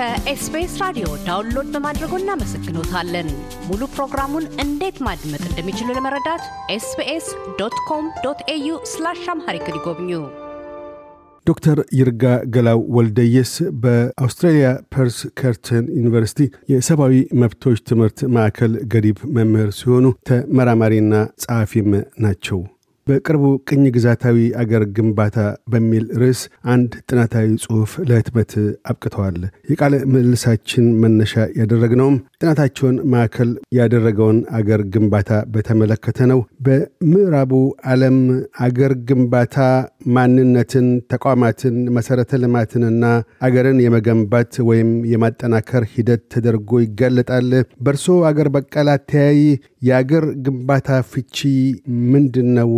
ከ SBS ራዲዮ download በማድረጎ እናመሰግኖታለን። ሙሉ ፕሮግራሙን እንዴት ማድመጥ እንደሚችሉ ለመረዳት SBS dot com dot au slash Amharic ይጎብኙ። ዶክተር ይርጋ ገላው ወልደየስ በአውስትራሊያ ፐርስ ከርተን ዩኒቨርሲቲ የሰብአዊ መብቶች ትምህርት ማዕከል ገዲብ መምህር ሲሆኑ ተመራማሪና ጸሐፊም ናቸው። በቅርቡ ቅኝ ግዛታዊ አገር ግንባታ በሚል ርዕስ አንድ ጥናታዊ ጽሑፍ ለህትመት አብቅተዋል። የቃለ ምልልሳችን መነሻ ያደረግነውም ጥናታቸውን ማዕከል ያደረገውን አገር ግንባታ በተመለከተ ነው። በምዕራቡ ዓለም አገር ግንባታ ማንነትን፣ ተቋማትን፣ መሰረተ ልማትንና አገርን የመገንባት ወይም የማጠናከር ሂደት ተደርጎ ይጋለጣል። በእርሶ አገር በቀል አተያይ የአገር ግንባታ ፍቺ ምንድን ነው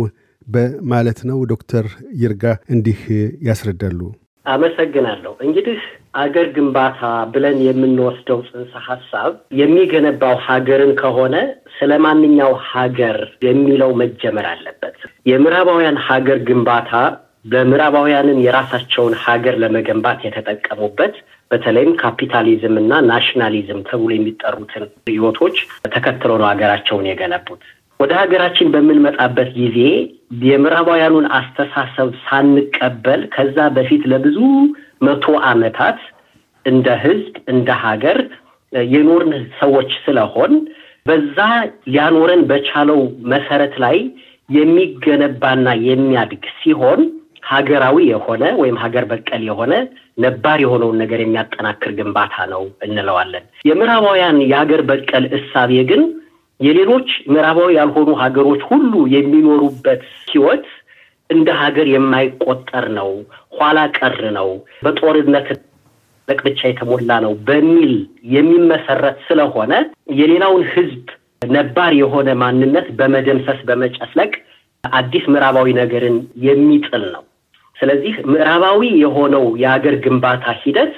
በማለት ነው። ዶክተር ይርጋ እንዲህ ያስረዳሉ። አመሰግናለሁ። እንግዲህ አገር ግንባታ ብለን የምንወስደው ጽንሰ ሀሳብ የሚገነባው ሀገርን ከሆነ ስለ ማንኛው ሀገር የሚለው መጀመር አለበት። የምዕራባውያን ሀገር ግንባታ በምዕራባውያንን የራሳቸውን ሀገር ለመገንባት የተጠቀሙበት በተለይም ካፒታሊዝም እና ናሽናሊዝም ተብሎ የሚጠሩትን ርዕዮቶች ተከትሎ ነው ሀገራቸውን የገነቡት። ወደ ሀገራችን በምንመጣበት ጊዜ የምዕራባውያኑን አስተሳሰብ ሳንቀበል ከዛ በፊት ለብዙ መቶ ዓመታት እንደ ሕዝብ እንደ ሀገር የኖርን ሰዎች ስለሆን በዛ ሊያኖረን በቻለው መሰረት ላይ የሚገነባና የሚያድግ ሲሆን ሀገራዊ የሆነ ወይም ሀገር በቀል የሆነ ነባር የሆነውን ነገር የሚያጠናክር ግንባታ ነው እንለዋለን። የምዕራባውያን የሀገር በቀል እሳቤ ግን የሌሎች ምዕራባዊ ያልሆኑ ሀገሮች ሁሉ የሚኖሩበት ህይወት እንደ ሀገር የማይቆጠር ነው፣ ኋላ ቀር ነው፣ በጦርነት ብቻ የተሞላ ነው በሚል የሚመሰረት ስለሆነ የሌላውን ህዝብ ነባር የሆነ ማንነት በመደምሰስ በመጨፍለቅ አዲስ ምዕራባዊ ነገርን የሚጥል ነው። ስለዚህ ምዕራባዊ የሆነው የሀገር ግንባታ ሂደት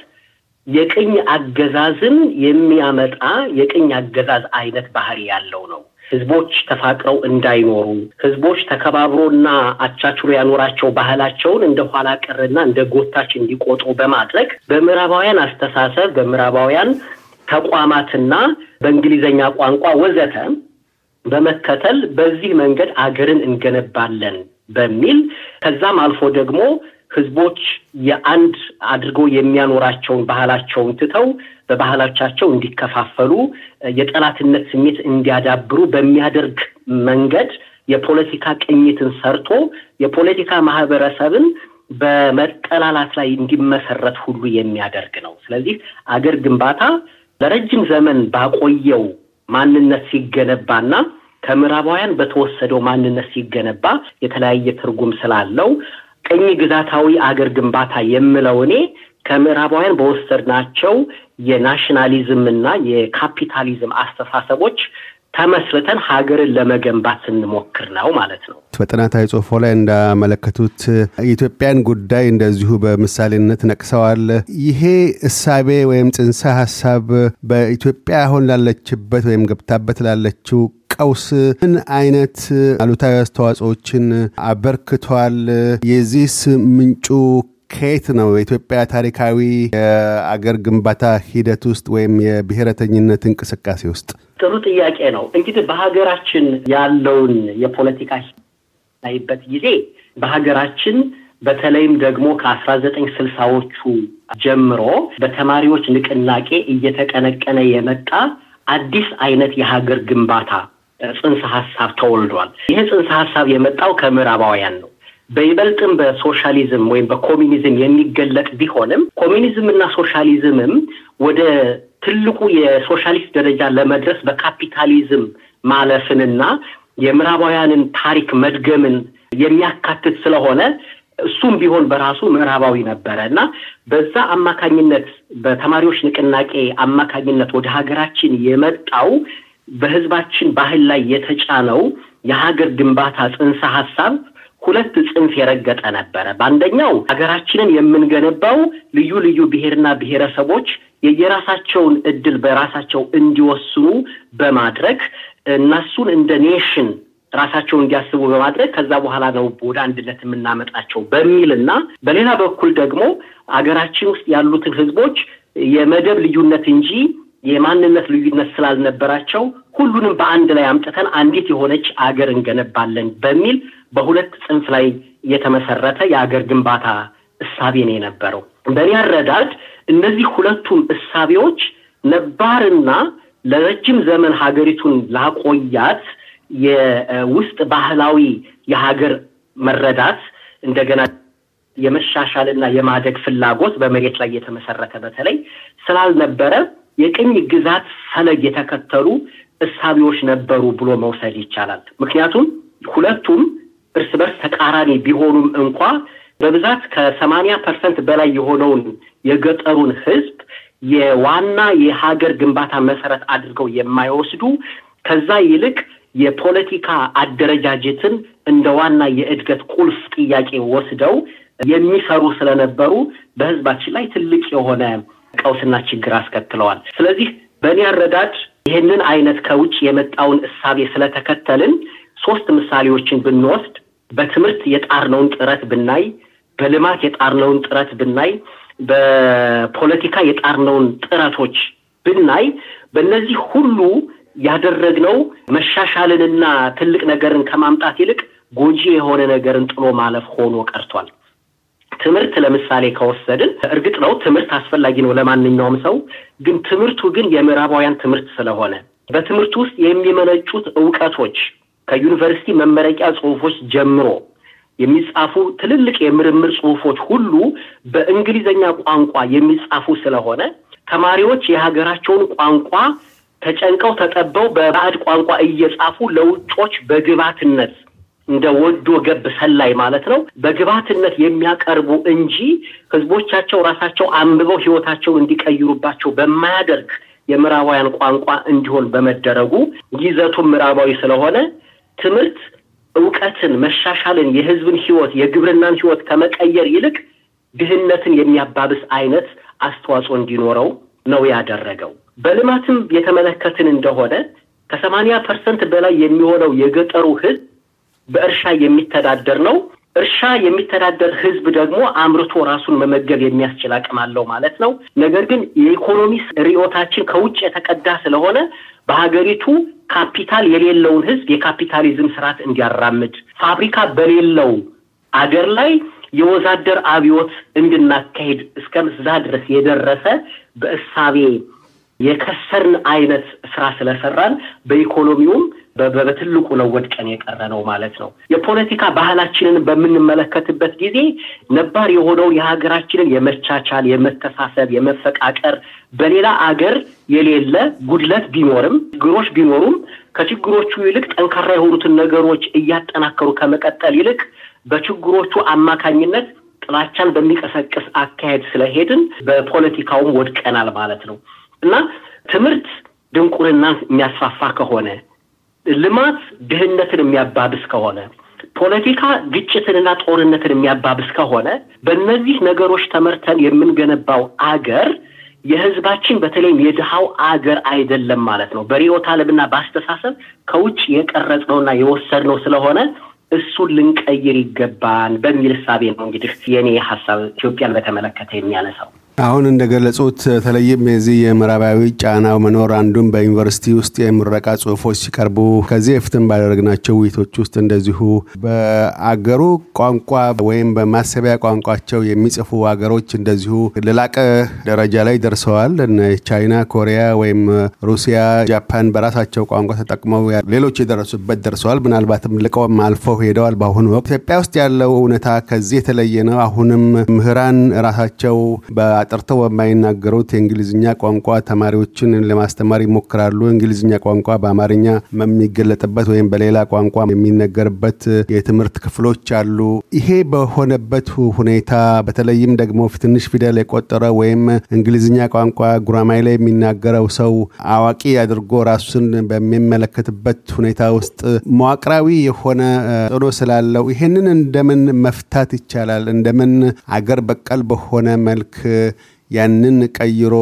የቅኝ አገዛዝን የሚያመጣ የቅኝ አገዛዝ አይነት ባህሪ ያለው ነው። ህዝቦች ተፋቅረው እንዳይኖሩ፣ ህዝቦች ተከባብሮና አቻችሎ ያኖራቸው ባህላቸውን እንደ ኋላ ቀርና እንደ ጎታች እንዲቆጥሩ በማድረግ በምዕራባውያን አስተሳሰብ፣ በምዕራባውያን ተቋማትና በእንግሊዘኛ ቋንቋ ወዘተ በመከተል በዚህ መንገድ አገርን እንገነባለን በሚል ከዛም አልፎ ደግሞ ህዝቦች የአንድ አድርገው የሚያኖራቸውን ባህላቸውን ትተው በባህሎቻቸው እንዲከፋፈሉ የጠላትነት ስሜት እንዲያዳብሩ በሚያደርግ መንገድ የፖለቲካ ቅኝትን ሰርቶ የፖለቲካ ማህበረሰብን በመጠላላት ላይ እንዲመሰረት ሁሉ የሚያደርግ ነው። ስለዚህ አገር ግንባታ ለረጅም ዘመን ባቆየው ማንነት ሲገነባና ከምዕራባውያን በተወሰደው ማንነት ሲገነባ የተለያየ ትርጉም ስላለው ቅኝ ግዛታዊ አገር ግንባታ የምለው እኔ ከምዕራባውያን በወሰድናቸው የናሽናሊዝም እና የካፒታሊዝም አስተሳሰቦች ተመስርተን ሀገርን ለመገንባት ስንሞክር ነው ማለት ነው። በጥናታዊ ጽሑፎ ላይ እንዳመለከቱት የኢትዮጵያን ጉዳይ እንደዚሁ በምሳሌነት ነቅሰዋል። ይሄ እሳቤ ወይም ጽንሰ ሀሳብ በኢትዮጵያ አሁን ላለችበት ወይም ገብታበት ላለችው ቀውስ ምን አይነት አሉታዊ አስተዋጽኦችን አበርክቷል? የዚህስ ምንጩ ከየት ነው? የኢትዮጵያ ታሪካዊ የአገር ግንባታ ሂደት ውስጥ ወይም የብሔረተኝነት እንቅስቃሴ ውስጥ? ጥሩ ጥያቄ ነው። እንግዲህ በሀገራችን ያለውን የፖለቲካ ላይበት ጊዜ በሀገራችን በተለይም ደግሞ ከአስራ ዘጠኝ ስልሳዎቹ ጀምሮ በተማሪዎች ንቅናቄ እየተቀነቀነ የመጣ አዲስ አይነት የሀገር ግንባታ ጽንሰ ሀሳብ ተወልዷል። ይሄ ጽንሰ ሀሳብ የመጣው ከምዕራባውያን ነው። በይበልጥም በሶሻሊዝም ወይም በኮሚኒዝም የሚገለጥ ቢሆንም ኮሚኒዝም እና ሶሻሊዝምም ወደ ትልቁ የሶሻሊስት ደረጃ ለመድረስ በካፒታሊዝም ማለፍንና የምዕራባውያንን ታሪክ መድገምን የሚያካትት ስለሆነ እሱም ቢሆን በራሱ ምዕራባዊ ነበረ እና በዛ አማካኝነት በተማሪዎች ንቅናቄ አማካኝነት ወደ ሀገራችን የመጣው በህዝባችን ባህል ላይ የተጫነው የሀገር ግንባታ ጽንሰ ሀሳብ ሁለት ጽንፍ የረገጠ ነበረ። በአንደኛው ሀገራችንን የምንገነባው ልዩ ልዩ ብሔርና ብሔረሰቦች የየራሳቸውን እድል በራሳቸው እንዲወስኑ በማድረግ እነሱን እንደ ኔሽን ራሳቸውን እንዲያስቡ በማድረግ ከዛ በኋላ ነው ወደ አንድነት የምናመጣቸው በሚል እና በሌላ በኩል ደግሞ አገራችን ውስጥ ያሉትን ህዝቦች የመደብ ልዩነት እንጂ የማንነት ልዩነት ስላልነበራቸው ሁሉንም በአንድ ላይ አምጥተን አንዲት የሆነች አገር እንገነባለን በሚል በሁለት ጽንፍ ላይ የተመሰረተ የአገር ግንባታ እሳቤ ነው የነበረው። በእኔ አረዳድ እነዚህ ሁለቱም እሳቤዎች ነባርና ለረጅም ዘመን ሀገሪቱን ላቆያት የውስጥ ባህላዊ የሀገር መረዳት እንደገና የመሻሻልና የማደግ ፍላጎት በመሬት ላይ የተመሰረተ በተለይ ስላልነበረ የቅኝ ግዛት ፈለግ የተከተሉ እሳቢዎች ነበሩ ብሎ መውሰድ ይቻላል። ምክንያቱም ሁለቱም እርስ በርስ ተቃራኒ ቢሆኑም እንኳ በብዛት ከሰማንያ ፐርሰንት በላይ የሆነውን የገጠሩን ህዝብ የዋና የሀገር ግንባታ መሰረት አድርገው የማይወስዱ ከዛ ይልቅ የፖለቲካ አደረጃጀትን እንደ ዋና የእድገት ቁልፍ ጥያቄ ወስደው የሚሰሩ ስለነበሩ በህዝባችን ላይ ትልቅ የሆነ ቀውስና ችግር አስከትለዋል። ስለዚህ በእኔ አረዳድ ይህንን አይነት ከውጭ የመጣውን እሳቤ ስለተከተልን ሶስት ምሳሌዎችን ብንወስድ በትምህርት የጣርነውን ጥረት ብናይ፣ በልማት የጣርነውን ጥረት ብናይ፣ በፖለቲካ የጣርነውን ጥረቶች ብናይ በእነዚህ ሁሉ ያደረግነው መሻሻልንና ትልቅ ነገርን ከማምጣት ይልቅ ጎጂ የሆነ ነገርን ጥሎ ማለፍ ሆኖ ቀርቷል። ትምህርት ለምሳሌ ከወሰድን እርግጥ ነው ትምህርት አስፈላጊ ነው ለማንኛውም ሰው። ግን ትምህርቱ ግን የምዕራባውያን ትምህርት ስለሆነ በትምህርት ውስጥ የሚመነጩት እውቀቶች ከዩኒቨርሲቲ መመረቂያ ጽሁፎች ጀምሮ የሚጻፉ ትልልቅ የምርምር ጽሁፎች ሁሉ በእንግሊዘኛ ቋንቋ የሚጻፉ ስለሆነ ተማሪዎች የሀገራቸውን ቋንቋ ተጨንቀው ተጠበው በባዕድ ቋንቋ እየጻፉ ለውጮች በግባትነት እንደ ወዶ ገብ ሰላይ ማለት ነው በግብዓትነት የሚያቀርቡ እንጂ ህዝቦቻቸው ራሳቸው አንብበው ህይወታቸውን እንዲቀይሩባቸው በማያደርግ የምዕራባውያን ቋንቋ እንዲሆን በመደረጉ ይዘቱም ምዕራባዊ ስለሆነ ትምህርት እውቀትን፣ መሻሻልን፣ የህዝብን ህይወት የግብርናን ህይወት ከመቀየር ይልቅ ድህነትን የሚያባብስ አይነት አስተዋጽኦ እንዲኖረው ነው ያደረገው። በልማትም የተመለከትን እንደሆነ ከሰማንያ ፐርሰንት በላይ የሚሆነው የገጠሩ ህዝብ በእርሻ የሚተዳደር ነው። እርሻ የሚተዳደር ህዝብ ደግሞ አምርቶ ራሱን መመገብ የሚያስችል አቅም አለው ማለት ነው። ነገር ግን የኢኮኖሚ ርዕዮታችን ከውጭ የተቀዳ ስለሆነ በሀገሪቱ ካፒታል የሌለውን ህዝብ የካፒታሊዝም ስርዓት እንዲያራምድ ፋብሪካ በሌለው አገር ላይ የወዛደር አብዮት እንድናካሄድ እስከዛ ድረስ የደረሰ በእሳቤ የከሰርን አይነት ስራ ስለሰራን በኢኮኖሚውም በትልቁ ነው ወድቀን የቀረ ነው ማለት ነው። የፖለቲካ ባህላችንን በምንመለከትበት ጊዜ ነባር የሆነው የሀገራችንን የመቻቻል፣ የመተሳሰብ፣ የመፈቃቀር በሌላ አገር የሌለ ጉድለት ቢኖርም ችግሮች ቢኖሩም ከችግሮቹ ይልቅ ጠንካራ የሆኑትን ነገሮች እያጠናከሩ ከመቀጠል ይልቅ በችግሮቹ አማካኝነት ጥላቻን በሚቀሰቅስ አካሄድ ስለሄድን በፖለቲካውም ወድቀናል ማለት ነው እና ትምህርት ድንቁርናን የሚያስፋፋ ከሆነ ልማት ድህነትን የሚያባብስ ከሆነ ፖለቲካ ግጭትንና ጦርነትን የሚያባብስ ከሆነ በእነዚህ ነገሮች ተመርተን የምንገነባው አገር የህዝባችን በተለይም የድሃው አገር አይደለም ማለት ነው። በርዕዮተ ዓለምና በአስተሳሰብ ከውጭ የቀረጽነውና የወሰድነው ስለሆነ እሱን ልንቀይር ይገባል በሚል እሳቤ ነው እንግዲህ የእኔ ሀሳብ ኢትዮጵያን በተመለከተ የሚያነሳው። አሁን እንደገለጹት በተለይም የዚህ የምዕራባዊ ጫናው መኖር አንዱም በዩኒቨርሲቲ ውስጥ የምረቃ ጽሁፎች ሲቀርቡ ከዚህ በፊትም ባደረግናቸው ውይይቶች ውስጥ እንደዚሁ በአገሩ ቋንቋ ወይም በማሰቢያ ቋንቋቸው የሚጽፉ አገሮች እንደዚሁ ለላቀ ደረጃ ላይ ደርሰዋል። ቻይና፣ ኮሪያ ወይም ሩሲያ፣ ጃፓን በራሳቸው ቋንቋ ተጠቅመው ሌሎች የደረሱበት ደርሰዋል። ምናልባትም ልቀውም አልፈው ሄደዋል። በአሁኑ ወቅት ኢትዮጵያ ውስጥ ያለው እውነታ ከዚህ የተለየ ነው። አሁንም ምህራን ራሳቸው አጥርተው በማይናገሩት የእንግሊዝኛ ቋንቋ ተማሪዎችን ለማስተማር ይሞክራሉ። እንግሊዝኛ ቋንቋ በአማርኛ የሚገለጥበት ወይም በሌላ ቋንቋ የሚነገርበት የትምህርት ክፍሎች አሉ። ይሄ በሆነበት ሁኔታ በተለይም ደግሞ ትንሽ ፊደል የቆጠረ ወይም እንግሊዝኛ ቋንቋ ጉራማይ ላይ የሚናገረው ሰው አዋቂ አድርጎ ራሱን በሚመለከትበት ሁኔታ ውስጥ መዋቅራዊ የሆነ ጥኖ ስላለው ይሄንን እንደምን መፍታት ይቻላል? እንደምን አገር በቀል በሆነ መልክ ያንን ቀይሮ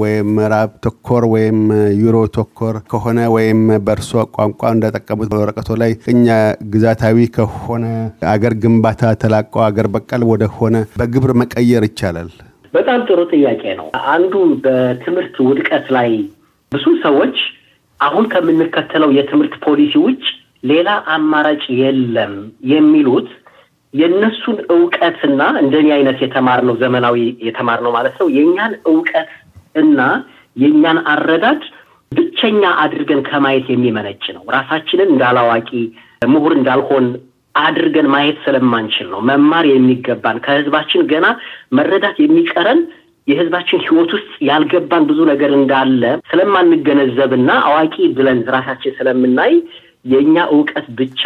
ወይም ምዕራብ ተኮር ወይም ዩሮ ተኮር ከሆነ ወይም በእርሶ ቋንቋ እንደጠቀሙት በወረቀቶ ላይ እኛ ግዛታዊ ከሆነ አገር ግንባታ ተላቆ አገር በቀል ወደሆነ በግብር መቀየር ይቻላል? በጣም ጥሩ ጥያቄ ነው። አንዱ በትምህርት ውድቀት ላይ ብዙ ሰዎች አሁን ከምንከተለው የትምህርት ፖሊሲ ውጭ ሌላ አማራጭ የለም የሚሉት የእነሱን እውቀትና እንደኔ አይነት የተማርነው ዘመናዊ የተማርነው ማለት ነው የእኛን እውቀት እና የእኛን አረዳድ ብቸኛ አድርገን ከማየት የሚመነጭ ነው። ራሳችንን እንዳላዋቂ ምሁር እንዳልሆን አድርገን ማየት ስለማንችል ነው። መማር የሚገባን ከህዝባችን ገና መረዳት የሚቀረን የህዝባችን ህይወት ውስጥ ያልገባን ብዙ ነገር እንዳለ ስለማንገነዘብና አዋቂ ብለን ራሳችን ስለምናይ የእኛ እውቀት ብቻ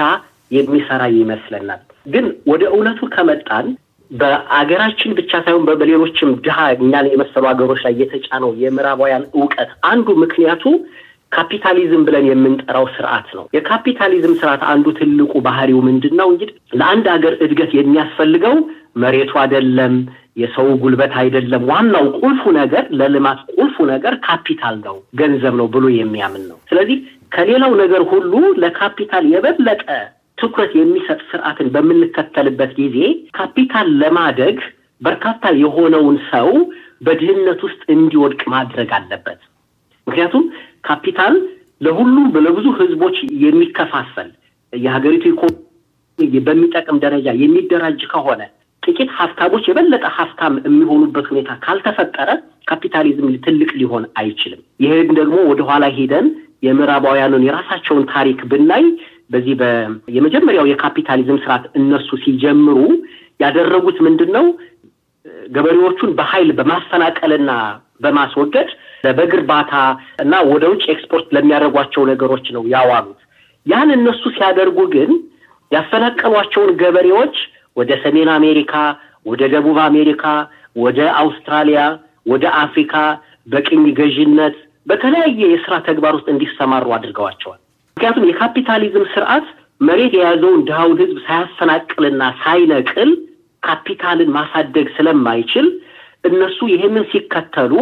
የሚሰራ ይመስለናል። ግን ወደ እውነቱ ከመጣን በአገራችን ብቻ ሳይሆን በሌሎችም ድሃ እኛን የመሰሉ ሀገሮች ላይ የተጫነው የምዕራባውያን እውቀት አንዱ ምክንያቱ ካፒታሊዝም ብለን የምንጠራው ስርዓት ነው። የካፒታሊዝም ስርዓት አንዱ ትልቁ ባህሪው ምንድን ነው? እንግዲህ ለአንድ ሀገር እድገት የሚያስፈልገው መሬቱ አይደለም፣ የሰው ጉልበት አይደለም። ዋናው ቁልፉ ነገር ለልማት ቁልፉ ነገር ካፒታል ነው፣ ገንዘብ ነው ብሎ የሚያምን ነው። ስለዚህ ከሌላው ነገር ሁሉ ለካፒታል የበለጠ ትኩረት የሚሰጥ ስርዓትን በምንከተልበት ጊዜ ካፒታል ለማደግ በርካታ የሆነውን ሰው በድህነት ውስጥ እንዲወድቅ ማድረግ አለበት። ምክንያቱም ካፒታል ለሁሉም ለብዙ ህዝቦች የሚከፋፈል የሀገሪቱ ኢኮኖሚ በሚጠቅም ደረጃ የሚደራጅ ከሆነ ጥቂት ሀብታሞች የበለጠ ሀብታም የሚሆኑበት ሁኔታ ካልተፈጠረ ካፒታሊዝም ትልቅ ሊሆን አይችልም። ይህን ደግሞ ወደኋላ ሄደን የምዕራባውያኑን የራሳቸውን ታሪክ ብናይ በዚህ የመጀመሪያው የካፒታሊዝም ስርዓት እነሱ ሲጀምሩ ያደረጉት ምንድን ነው? ገበሬዎቹን በኃይል በማፈናቀልና በማስወገድ እርባታ እና ወደ ውጭ ኤክስፖርት ለሚያደርጓቸው ነገሮች ነው ያዋሉት። ያን እነሱ ሲያደርጉ ግን ያፈናቀሏቸውን ገበሬዎች ወደ ሰሜን አሜሪካ፣ ወደ ደቡብ አሜሪካ፣ ወደ አውስትራሊያ፣ ወደ አፍሪካ በቅኝ ገዥነት በተለያየ የስራ ተግባር ውስጥ እንዲሰማሩ አድርገዋቸዋል። ምክንያቱም የካፒታሊዝም ስርዓት መሬት የያዘውን ድሃውን ህዝብ ሳያፈናቅልና ሳይነቅል ካፒታልን ማሳደግ ስለማይችል እነሱ ይህንን ሲከተሉ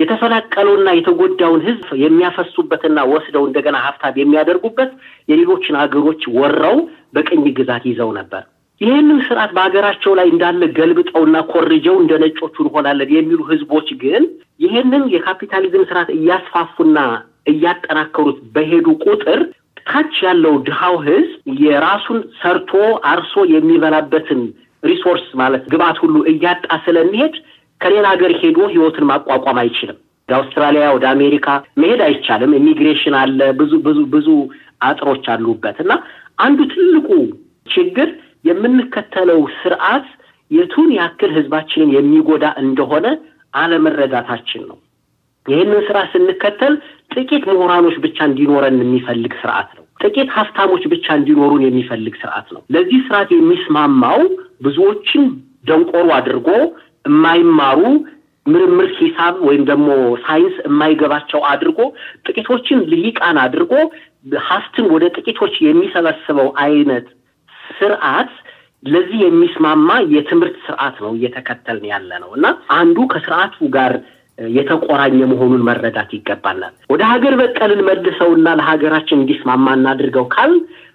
የተፈናቀለውና የተጎዳውን ህዝብ የሚያፈሱበትና ወስደው እንደገና ሀብታም የሚያደርጉበት የሌሎችን ሀገሮች ወረው በቅኝ ግዛት ይዘው ነበር። ይህንን ስርዓት በሀገራቸው ላይ እንዳለ ገልብጠውና ኮርጀው እንደ ነጮቹ እንሆናለን የሚሉ ህዝቦች ግን ይህንን የካፒታሊዝም ስርዓት እያስፋፉና እያጠናከሩት በሄዱ ቁጥር ታች ያለው ድሃው ህዝብ የራሱን ሰርቶ አርሶ የሚበላበትን resource ማለት ግብአት ሁሉ እያጣ ስለሚሄድ ከሌላ ሀገር ሄዶ ህይወትን ማቋቋም አይችልም። ወደ አውስትራሊያ፣ ወደ አሜሪካ መሄድ አይቻልም። ኢሚግሬሽን አለ፣ ብዙ ብዙ ብዙ አጥሮች አሉበት እና አንዱ ትልቁ ችግር የምንከተለው ስርዓት የቱን ያክል ህዝባችንን የሚጎዳ እንደሆነ አለመረዳታችን ነው። ይህንን ስራ ስንከተል ጥቂት ምሁራኖች ብቻ እንዲኖረን የሚፈልግ ስርዓት ነው። ጥቂት ሀብታሞች ብቻ እንዲኖሩን የሚፈልግ ስርዓት ነው። ለዚህ ስርዓት የሚስማማው ብዙዎችን ደንቆሮ አድርጎ የማይማሩ ምርምር፣ ሂሳብ ወይም ደግሞ ሳይንስ የማይገባቸው አድርጎ ጥቂቶችን ልሂቃን አድርጎ ሀብትን ወደ ጥቂቶች የሚሰበስበው አይነት ስርዓት ለዚህ የሚስማማ የትምህርት ስርዓት ነው እየተከተልን ያለ ነው እና አንዱ ከስርዓቱ ጋር የተቆራኘ መሆኑን መረዳት ይገባናል። ወደ ሀገር በቀልን መልሰውና ለሀገራችን እንዲስማማ እናድርገው ካል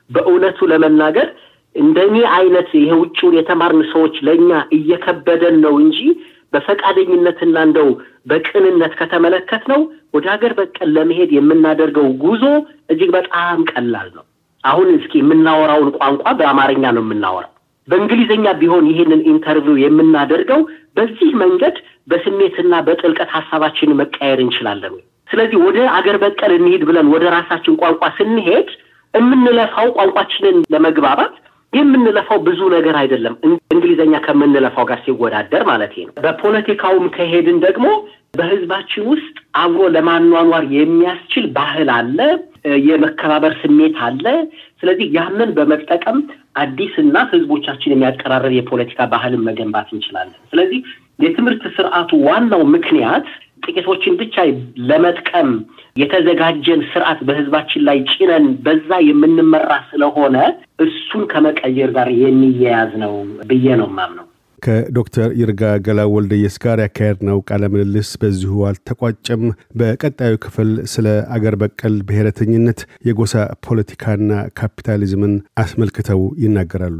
በእውነቱ ለመናገር እንደኔ አይነት ውጭውን የተማርን ሰዎች ለእኛ እየከበደን ነው እንጂ በፈቃደኝነትና እንደው በቅንነት ከተመለከትነው ወደ ሀገር በቀል ለመሄድ የምናደርገው ጉዞ እጅግ በጣም ቀላል ነው። አሁን እስኪ የምናወራውን ቋንቋ በአማርኛ ነው የምናወራው። በእንግሊዝኛ ቢሆን ይህንን interview የምናደርገው በዚህ መንገድ በስሜትና በጥልቀት ሀሳባችንን መቀየር እንችላለን? ስለዚህ ወደ አገር በቀል እንሂድ ብለን ወደ ራሳችን ቋንቋ ስንሄድ የምንለፋው ቋንቋችንን ለመግባባት የምንለፋው ብዙ ነገር አይደለም፣ እንግሊዝኛ ከምንለፋው ጋር ሲወዳደር ማለት ነው። በፖለቲካውም ከሄድን ደግሞ በህዝባችን ውስጥ አብሮ ለማኗኗር የሚያስችል ባህል አለ፣ የመከባበር ስሜት አለ። ስለዚህ ያንን በመጠቀም አዲስና ህዝቦቻችን የሚያቀራረብ የፖለቲካ ባህልን መገንባት እንችላለን። ስለዚህ የትምህርት ስርዓቱ ዋናው ምክንያት ጥቂቶችን ብቻ ለመጥቀም የተዘጋጀን ስርዓት በህዝባችን ላይ ጭነን በዛ የምንመራ ስለሆነ እሱን ከመቀየር ጋር የሚያያዝ ነው ብዬ ነው የማምነው። ከዶክተር ይርጋ ገላው ወልደየስ ጋር ያካሄድነው ቃለ ምልልስ በዚሁ አልተቋጨም። በቀጣዩ ክፍል ስለ አገር በቀል ብሔረተኝነት፣ የጎሳ ፖለቲካና ካፒታሊዝምን አስመልክተው ይናገራሉ።